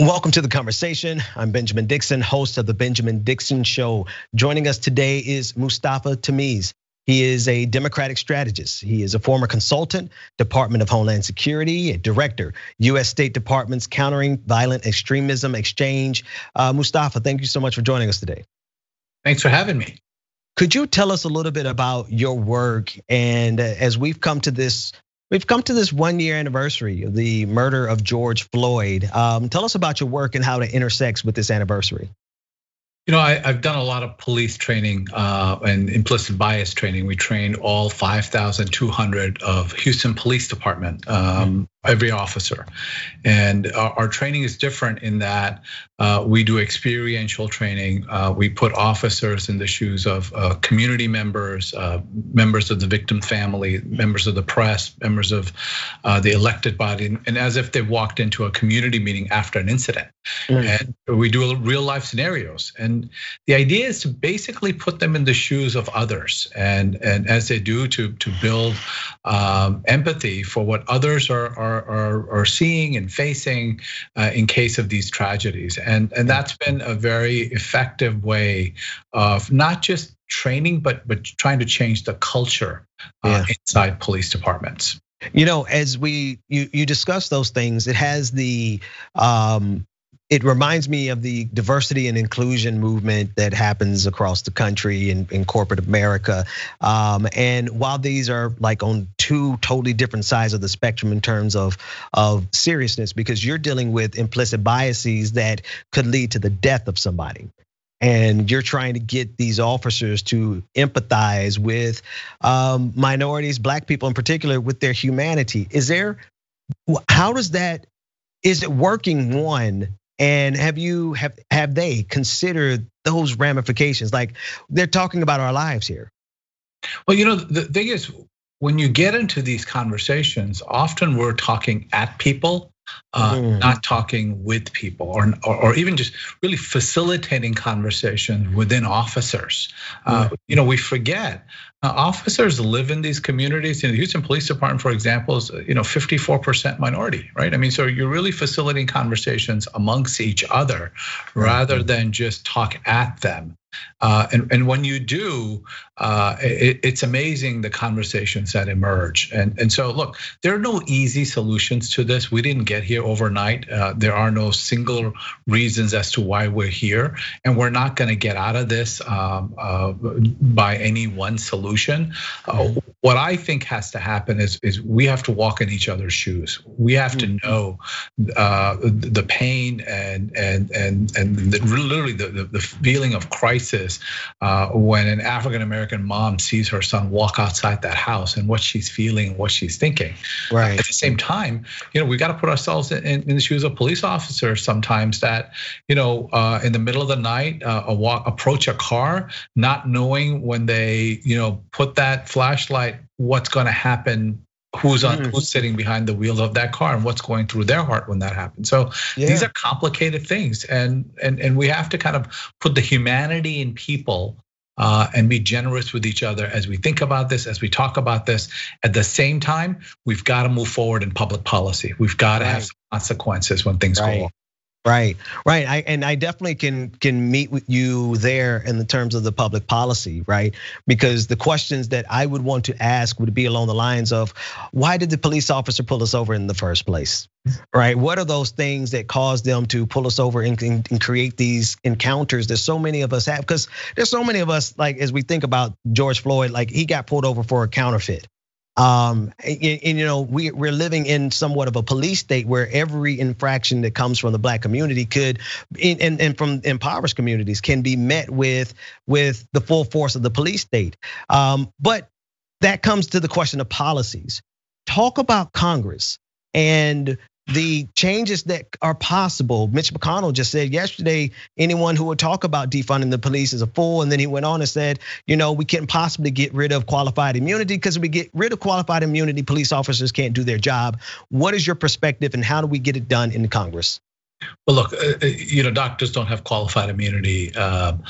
Welcome to the conversation. I'm Benjamin Dixon, host of the Benjamin Dixon Show. Joining us today is Mustafa Tameez. He is a Democratic strategist. He is a former consultant, Department of Homeland Security, a director, US State Department's Countering Violent Extremism Exchange. Uh, Mustafa, thank you so much for joining us today. Thanks for having me. Could you tell us a little bit about your work and uh, as we've come to this We've come to this one year anniversary of the murder of George Floyd. Um, tell us about your work and how it intersects with this anniversary. You know, I, have done a lot of police training uh, and implicit bias training. We trained all 5,200 of Houston Police Department, um, every officer. And our, training is different in that uh, we do experiential training. Uh, we put officers in the shoes of uh, community members, members of the victim family, members of the press, members of the elected body, and as if they walked into a community meeting after an incident. Mm. And we do real life scenarios. And the idea is to basically put them in the shoes of others. And, and as they do, to, to build um, empathy for what others are, are are, are, are seeing and facing uh, in case of these tragedies. And, and that's been a very effective way of not just training, but, but trying to change the culture uh, yeah. inside police departments. You know, as we you you discuss those things, it has the um, it reminds me of the diversity and inclusion movement that happens across the country in, in corporate America. Um, and while these are like on two totally different sides of the spectrum in terms of, of seriousness, because you're dealing with implicit biases that could lead to the death of somebody and you're trying to get these officers to empathize with um, minorities, black people in particular, with their humanity. Is there, how does that, is it working one and have you have have they considered those ramifications? Like they're talking about our lives here. Well, you know, the thing is, when you get into these conversations, often we're talking at people, uh, mm. not talking with people, or, or, or even just really facilitating conversations within officers. Uh, mm. You know, we forget uh, officers live in these communities. In the Houston Police Department, for example, is you know 54% minority, right? I mean, so you're really facilitating conversations amongst each other rather than just talk at them. Uh, and, and when you do, uh, it, it's amazing the conversations that emerge. And, and so, look, there are no easy solutions to this. We didn't get here overnight. Uh, there are no single reasons as to why we're here. And we're not going to get out of this um, uh, by any one solution. Uh, what I think has to happen is, is we have to walk in each other's shoes. We have to mm-hmm. know uh, the pain and and and and the, literally the, the, the feeling of crisis uh, when an African American mom sees her son walk outside that house and what she's feeling, what she's thinking. Right. At the same time, you know, we got to put ourselves in, in, the shoes of police officers sometimes that, you know, uh, in the middle of the night, uh, a walk, approach a car, not knowing when they, you know, put that flashlight what's going to happen who's on mm. who's sitting behind the wheel of that car and what's going through their heart when that happens so yeah. these are complicated things and and and we have to kind of put the humanity in people uh, and be generous with each other as we think about this, as we talk about this. At the same time, we've got to move forward in public policy. We've got to right. have consequences when things right. go wrong. Right, right. I, and I definitely can can meet with you there in the terms of the public policy, right? Because the questions that I would want to ask would be along the lines of, why did the police officer pull us over in the first place? Right? What are those things that caused them to pull us over and, and create these encounters that so many of us have? Because there's so many of us, like as we think about George Floyd, like he got pulled over for a counterfeit um, and, and, you know, we, we're living in somewhat of a police state where every infraction that comes from the black community could, and, and from impoverished communities, can be met with with the full force of the police state. Um, but that comes to the question of policies. Talk about Congress and the changes that are possible. Mitch McConnell just said yesterday, anyone who would talk about defunding the police is a fool. And then he went on and said, you know, we can't possibly get rid of qualified immunity because if we get rid of qualified immunity, police officers can't do their job. What is your perspective and how do we get it done in Congress? Well, look, uh, uh, you know, doctors don't have qualified immunity. Um,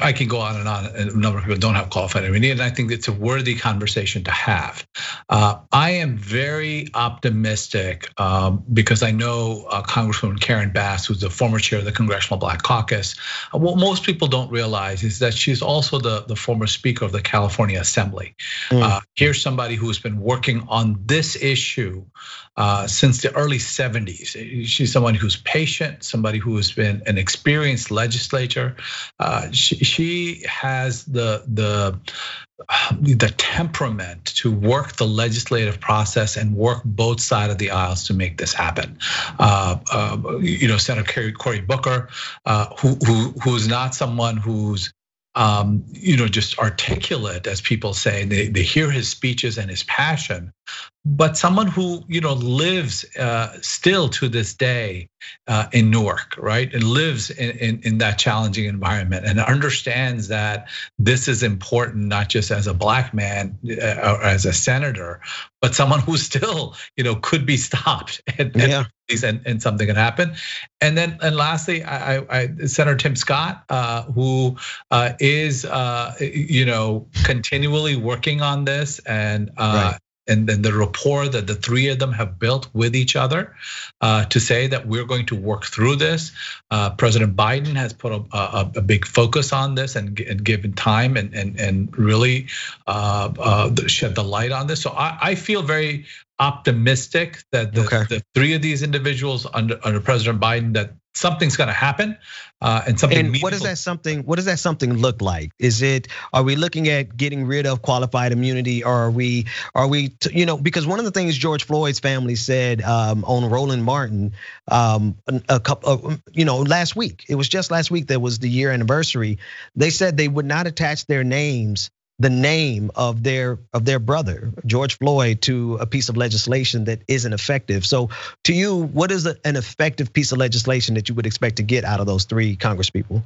I can go on and on. A number of people don't have qualified immunity, and I think it's a worthy conversation to have. Uh, I am very optimistic um, because I know Congresswoman Karen Bass, who's the former chair of the Congressional Black Caucus. What most people don't realize is that she's also the, the former Speaker of the California Assembly. Mm. here's somebody who's been working on this issue since the early 70s. She's someone who's patient, somebody who has been an experienced legislator. Uh, she, she has the the the temperament to work the legislative process and work both sides of the aisles to make this happen. Uh, uh, you know, Senator Cory Booker, uh, who, who who's not someone who's um, you know, just articulate, as people say. They, they hear his speeches and his passion, but someone who you know lives uh, still to this day uh, in Newark, right, and lives in, in, in that challenging environment and understands that this is important not just as a black man uh, or as a senator, but someone who still you know could be stopped and, yeah. and, and something can happen. And then and lastly, I, I Senator Tim Scott, uh, who uh, is uh, you know continually working on this and. Right and then the rapport that the three of them have built with each other uh, to say that we're going to work through this. Uh, President Biden has put a, a, a, big focus on this and, and given time and and and really uh shed the light on this. So I, I feel very optimistic that the, okay. the three of these individuals under under President Biden that something's going to happen uh, and something and what does that something what does that something look like is it are we looking at getting rid of qualified immunity or are we are we you know because one of the things george floyd's family said um, on roland martin um, a couple of, you know last week it was just last week that was the year anniversary they said they would not attach their names the name of their of their brother George Floyd to a piece of legislation that isn't effective. So to you, what is an effective piece of legislation that you would expect to get out of those three congresspeople?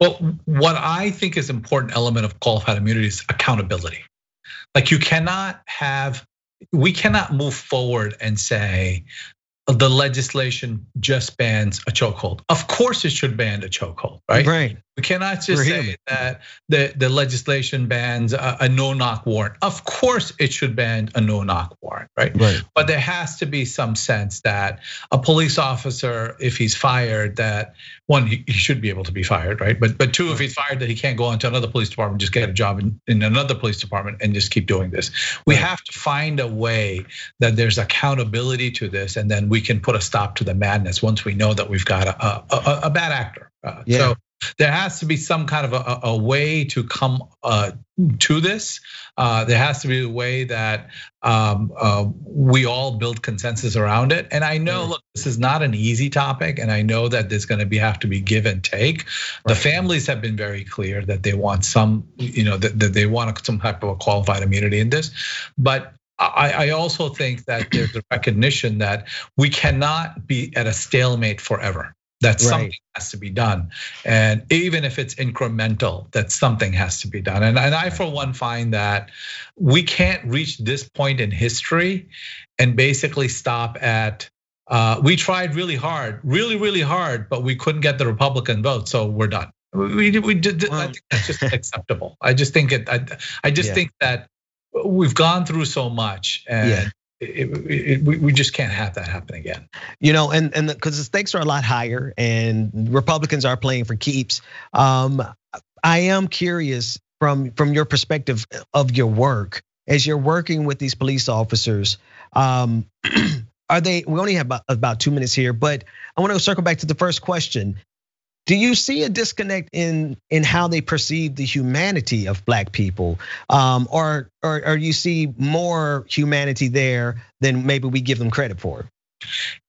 Well, what I think is important element of qualified immunity is accountability. Like you cannot have we cannot move forward and say the legislation just bans a chokehold. Of course, it should ban a chokehold, right? Right. We cannot just say that the, the legislation bans a, a no knock warrant. Of course, it should ban a no knock warrant, right? Right. But there has to be some sense that a police officer, if he's fired, that one he, should be able to be fired, right? But but two, if he's fired, that he can't go on to another police department, just get a job in, in another police department, and just keep doing this. We right. have to find a way that there's accountability to this, and then we can put a stop to the madness once we know that we've got a, a, a bad actor. Uh, yeah. So there has to be some kind of a, a way to come uh, to this. Uh, there has to be a way that um, uh, we all build consensus around it. And I know, look, this is not an easy topic, and I know that there's going to be have to be give and take. The families have been very clear that they want some, you know, that, that they want some type of a qualified immunity in this, but I, also think that there's a recognition that we cannot be at a stalemate forever that right. something has to be done. And even if it's incremental that something has to be done. And, and i for one find that we can't reach this point in history and basically stop at uh, we tried really hard really really hard but we couldn't get the republican vote so we're done. We, we did well, i think that's just acceptable i just think it i, I just yeah. think that we've gone through so much and yeah it, it, we just can't have that happen again. You know, and and because the, the, stakes are a lot higher, and Republicans are playing for keeps. Um, I am curious from from your perspective of your work as you're working with these police officers. Um, are they? We only have about, about two minutes here, but I want to circle back to the first question. Do you see a disconnect in in how they perceive the humanity of black people, um, or, or or you see more humanity there than maybe we give them credit for?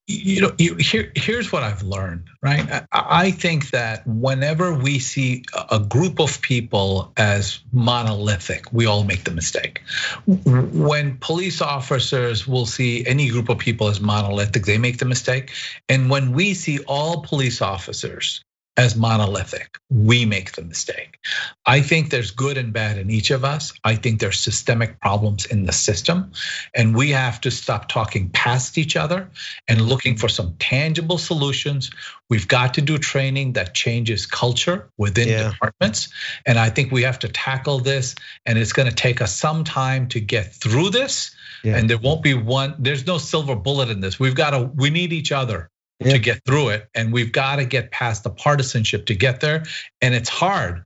You know, you, here, here's what I've learned, right? I, I think that whenever we see a group of people as monolithic, we all make the mistake. When police officers will see any group of people as monolithic, they make the mistake. And when we see all police officers as monolithic. We make the mistake. I think there's good and bad in each of us. I think there's systemic problems in the system. And we have to stop talking past each other and looking for some tangible solutions. We've got to do training that changes culture within yeah. departments. And I think we have to tackle this. And it's going to take us some time to get through this. Yeah. And there won't be one, there's no silver bullet in this. We've got to, we need each other yeah. to get through it. And we've got to get past the partisanship to get there. And it's hard,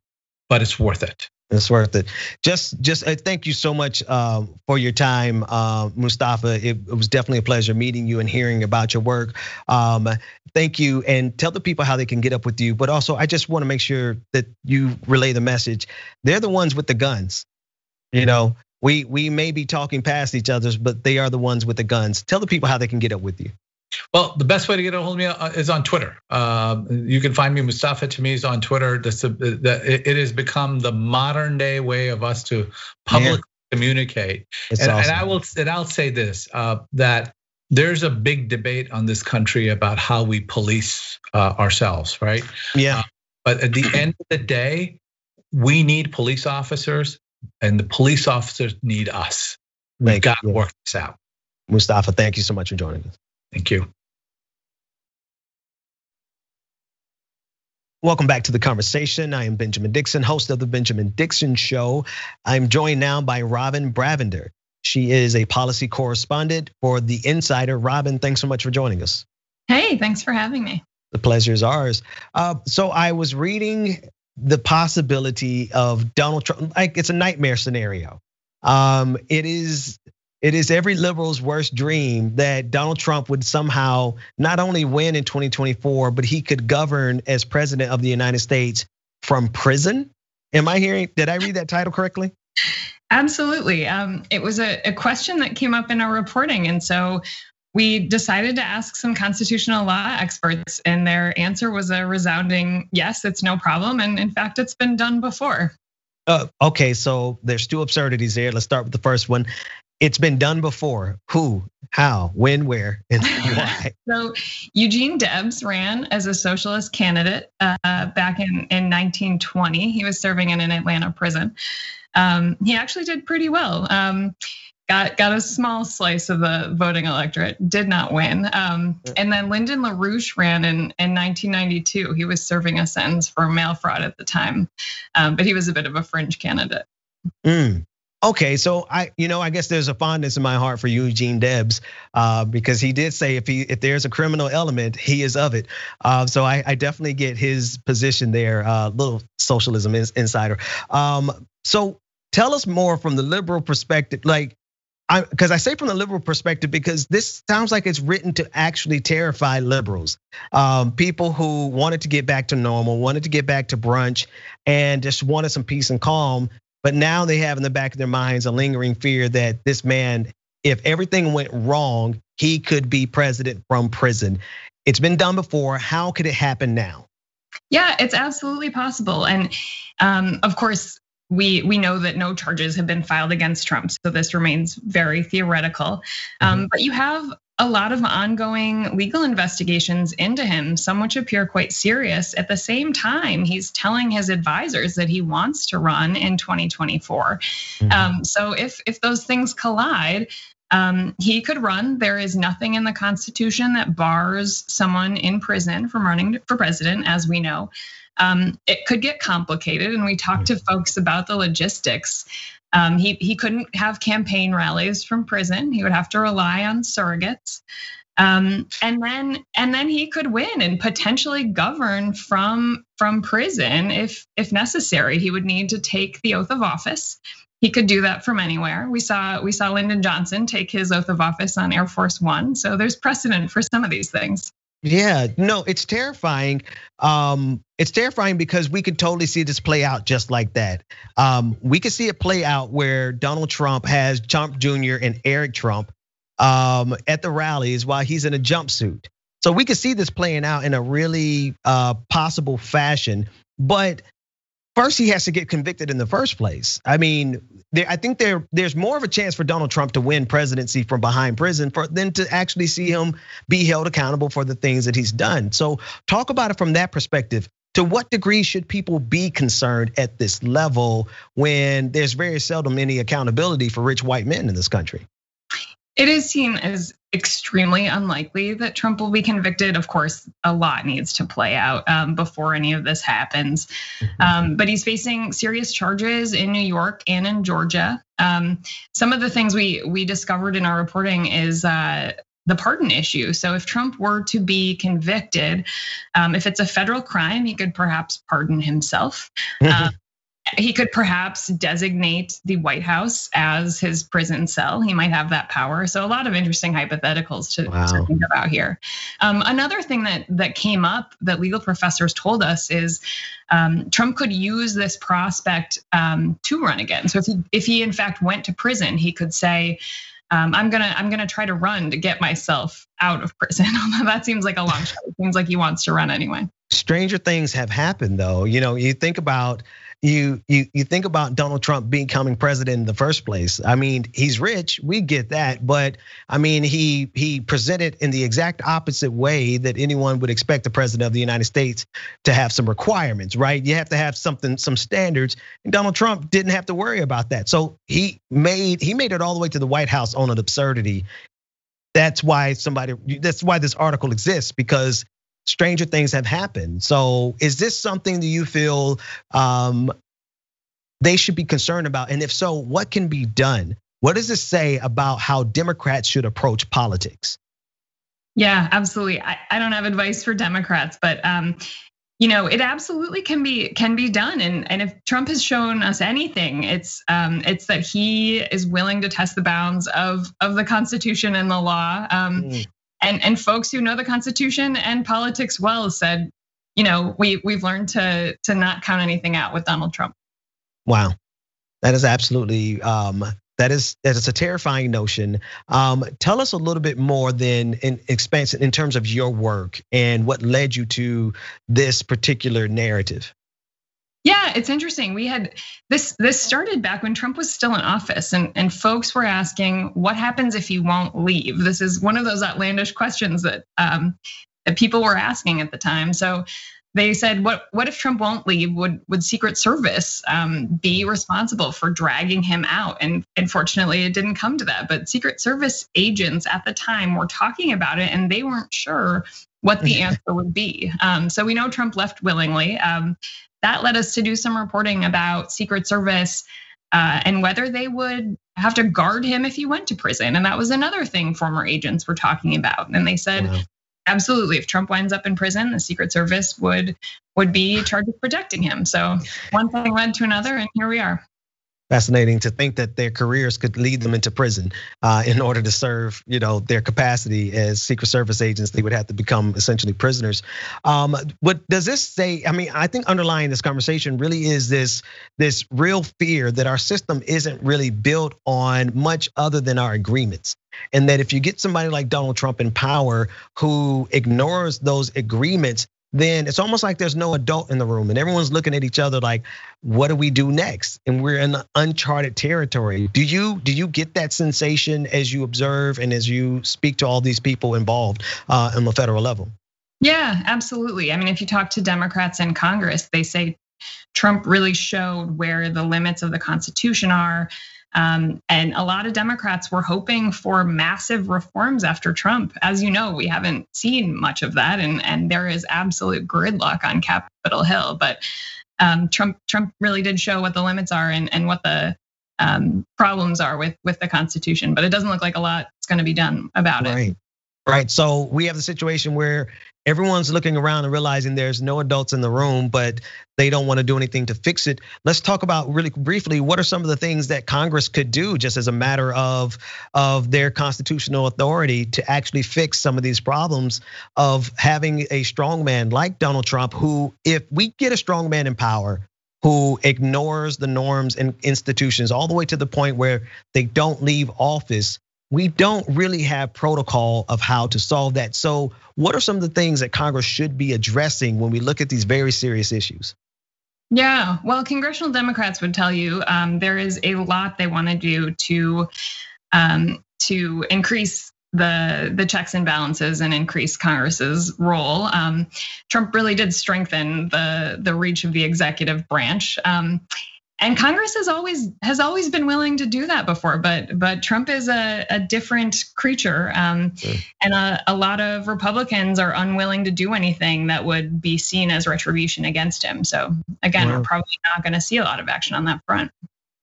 but it's worth it. It's worth it. Just, just uh, thank you so much um, for your time, uh, Mustafa. It, it, was definitely a pleasure meeting you and hearing about your work. Um, thank you, and tell the people how they can get up with you. But also, I just want to make sure that you relay the message. They're the ones with the guns. You know, we we may be talking past each other's, but they are the ones with the guns. Tell the people how they can get up with you. Well, the best way to get a hold of me uh, is on Twitter. Um, you can find me Mustafa Tameez on Twitter. It has become the modern day way of us to publicly yeah. communicate. And, awesome. and, I will and I'll say this uh, that there's a big debate on this country about how we police uh, ourselves, right? Yeah. But at the end of the day, we need police officers, and the police officers need us. We've got to work this out. Mustafa, thank you so much for joining us. Thank you. Welcome back to the conversation. I am Benjamin Dixon, host of the Benjamin Dixon Show. I'm joined now by Robin Bravender. She is a policy correspondent for The Insider. Robin, thanks so much for joining us. Hey, thanks for having me. The pleasure is ours. Uh, so I was reading the possibility of Donald Trump, like it's a nightmare scenario. Um, it is it is every liberal's worst dream that Donald Trump would somehow not only win in 2024, but he could govern as president of the United States from prison. Am I hearing, did I read that title correctly? Absolutely. Um, it was a, a question that came up in our reporting. And so we decided to ask some constitutional law experts, and their answer was a resounding yes, it's no problem. And in fact, it's been done before. Uh, okay, so there's two absurdities there. Let's start with the first one. It's been done before. Who, how, when, where, and why? so Eugene Debs ran as a socialist candidate uh, back in, in 1920. He was serving in an Atlanta prison. Um, he actually did pretty well. Um, got got a small slice of the voting electorate, did not win. Um, and then Lyndon LaRouche ran in, in 1992. He was serving a sentence for mail fraud at the time, um, but he was a bit of a fringe candidate. Mm. Okay, so I, you know, I guess there's a fondness in my heart for Eugene Debs uh, because he did say if he if there's a criminal element, he is of it. Uh, so I, I, definitely get his position there. Uh, little socialism insider. Um, so tell us more from the liberal perspective, like. Because I, I, say from the liberal perspective, because this sounds like it's written to actually terrify liberals, um, people who wanted to get back to normal, wanted to get back to brunch, and just wanted some peace and calm. But now they have in the back of their minds a lingering fear that this man, if everything went wrong, he could be president from prison. It's been done before. How could it happen now? Yeah, it's absolutely possible. And um, of course, we we know that no charges have been filed against Trump, so this remains very theoretical. Um, mm-hmm. but you have a lot of ongoing legal investigations into him, some which appear quite serious. At the same time, he's telling his advisors that he wants to run in 2024. Mm-hmm. Um, so if if those things collide, um, he could run. There is nothing in the Constitution that bars someone in prison from running for president, as we know. Um, it could get complicated, and we talked to folks about the logistics. Um, he he couldn't have campaign rallies from prison. He would have to rely on surrogates. Um, and then and then he could win and potentially govern from from prison if if necessary. He would need to take the oath of office. He could do that from anywhere. We saw we saw Lyndon Johnson take his oath of office on Air Force One. So there's precedent for some of these things. Yeah, no, it's terrifying. Um, it's terrifying because we could totally see this play out just like that. Um, we could see it play out where Donald Trump has Trump Jr. and Eric Trump um, at the rallies while he's in a jumpsuit. So we could see this playing out in a really uh, possible fashion. But first he has to get convicted in the first place. I mean, I think there there's more of a chance for Donald Trump to win presidency from behind prison for than to actually see him be held accountable for the things that he's done. So talk about it from that perspective. to what degree should people be concerned at this level when there's very seldom any accountability for rich white men in this country? It is seen as extremely unlikely that Trump will be convicted. Of course, a lot needs to play out um, before any of this happens. Mm-hmm. Um, but he's facing serious charges in New York and in Georgia. Um, some of the things we we discovered in our reporting is uh, the pardon issue. So if Trump were to be convicted, if it's a federal crime, he could perhaps pardon himself. he could perhaps designate the White House as his prison cell. He might have that power. So a lot of interesting hypotheticals to, wow. to think about here. Um, another thing that that came up that legal professors told us is um, Trump could use this prospect um, to run again. So if he if he in fact went to prison, he could say. Um, I'm gonna I'm gonna try to run to get myself out of prison. Although that seems like a long shot. It seems like he wants to run anyway. Stranger things have happened, though. You know, you think about you you you think about Donald Trump becoming president in the first place. I mean, he's rich, we get that, but I mean, he he presented in the exact opposite way that anyone would expect the president of the United States to have some requirements, right? You have to have something some standards, and Donald Trump didn't have to worry about that. So he made he made it all the way to the White House on an absurdity. That's why somebody that's why this article exists because stranger things have happened. So is this something that you feel um, they should be concerned about? And if so, what can be done? What does this say about how Democrats should approach politics? Yeah, absolutely. I, I don't have advice for Democrats, but um, you know, it absolutely can be can be done. And and if Trump has shown us anything, it's um, it's that he is willing to test the bounds of of the Constitution and the law. Um, mm and and folks who know the Constitution and politics well said, you know, we we've learned to to not count anything out with Donald Trump. Wow, that is absolutely um, that is that is a terrifying notion. Um, tell us a little bit more than in expansion in terms of your work and what led you to this particular narrative. Yeah, it's interesting. We had this this started back when Trump was still in office and and folks were asking what happens if he won't leave. This is one of those outlandish questions that um, that people were asking at the time. So they said, "What what if Trump won't leave? Would would Secret Service um, be responsible for dragging him out?" And unfortunately, it didn't come to that. But Secret Service agents at the time were talking about it, and they weren't sure what the answer would be. Um, so we know Trump left willingly. Um, that led us to do some reporting about Secret Service uh, and whether they would have to guard him if he went to prison. And that was another thing former agents were talking about. And they said, wow. absolutely, if Trump winds up in prison, the Secret Service would would be charged with protecting him. So one thing led to another, and here we are fascinating to think that their careers could lead them into prison uh, in order to serve, you know, their capacity as Secret Service agents. They would have to become essentially prisoners. Um, what does this say? I mean, I think underlying this conversation really is this this real fear that our system isn't really built on much other than our agreements. And that if you get somebody like Donald Trump in power who ignores those agreements, then it's almost like there's no adult in the room and everyone's looking at each other like what do we do next? And we're in uncharted territory. Do you do you get that sensation as you observe and as you speak to all these people involved uh, on the federal level? Yeah absolutely. I mean if you talk to democrats in congress they say trump really showed where the limits of the constitution are um, and a lot of Democrats were hoping for massive reforms after Trump. As you know, we haven't seen much of that, and, and there is absolute gridlock on Capitol Hill. But um, Trump Trump really did show what the limits are and, and what the um, problems are with with the Constitution. But it doesn't look like a lot is going to be done about right. it. Right. So we have the situation where everyone's looking around and realizing there's no adults in the room, but they don't want to do anything to fix it. Let's talk about really briefly what are some of the things that Congress could do just as a matter of of their constitutional authority to actually fix some of these problems of having a strong man like Donald Trump who if we get a strong man in power who ignores the norms and institutions all the way to the point where they don't leave office we don't really have protocol of how to solve that. So, what are some of the things that Congress should be addressing when we look at these very serious issues? Yeah, well, congressional Democrats would tell you um, there is a lot they want to do to um, to increase the the checks and balances and increase Congress's role. Um, Trump really did strengthen the the reach of the executive branch. Um, and Congress has always has always been willing to do that before, but but Trump is a, a different creature, um, and a, a, lot of Republicans are unwilling to do anything that would be seen as retribution against him. So again, wow. we're probably not going to see a lot of action on that front.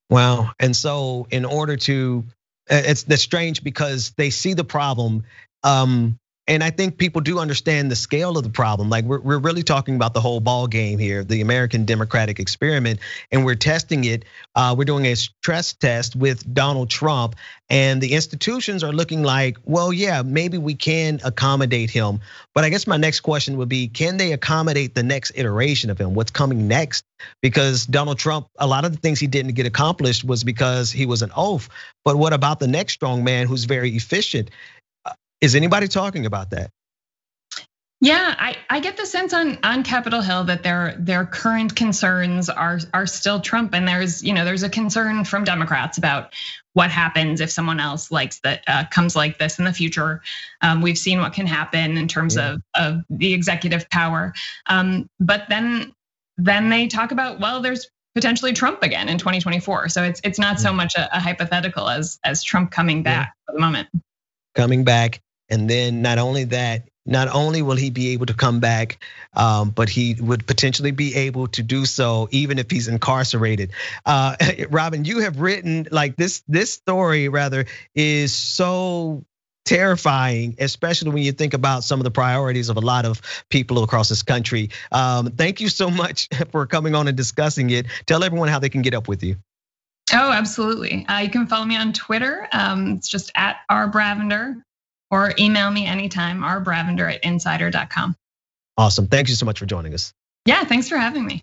Wow, and so in order to, it's that's strange because they see the problem. Um, and I think people do understand the scale of the problem. Like we're, we're really talking about the whole ball game here, the American democratic experiment, and we're testing it. Uh, we're doing a stress test with Donald Trump, and the institutions are looking like, well, yeah, maybe we can accommodate him. But I guess my next question would be, can they accommodate the next iteration of him? What's coming next? Because Donald Trump, a lot of the things he didn't get accomplished was because he was an oaf. But what about the next strong man who's very efficient? Is anybody talking about that? Yeah, I, I get the sense on on Capitol Hill that their their current concerns are are still Trump, and there's you know there's a concern from Democrats about what happens if someone else likes that uh, comes like this in the future. Um, we've seen what can happen in terms yeah. of of the executive power, um, but then then they talk about well, there's potentially Trump again in 2024. So it's it's not so much a, a hypothetical as as Trump coming back yeah. for the moment. Coming back and then not only that, not only will he be able to come back, um, but he would potentially be able to do so even if he's incarcerated. Uh, Robin, you have written like this. This story rather is so terrifying, especially when you think about some of the priorities of a lot of people across this country. Um, thank you so much for coming on and discussing it. Tell everyone how they can get up with you. Oh, absolutely. Uh, you can follow me on Twitter. Um, it's just at R Bravender or email me anytime, rbravender at insider.com. Awesome. Thank you so much for joining us. Yeah, thanks for having me.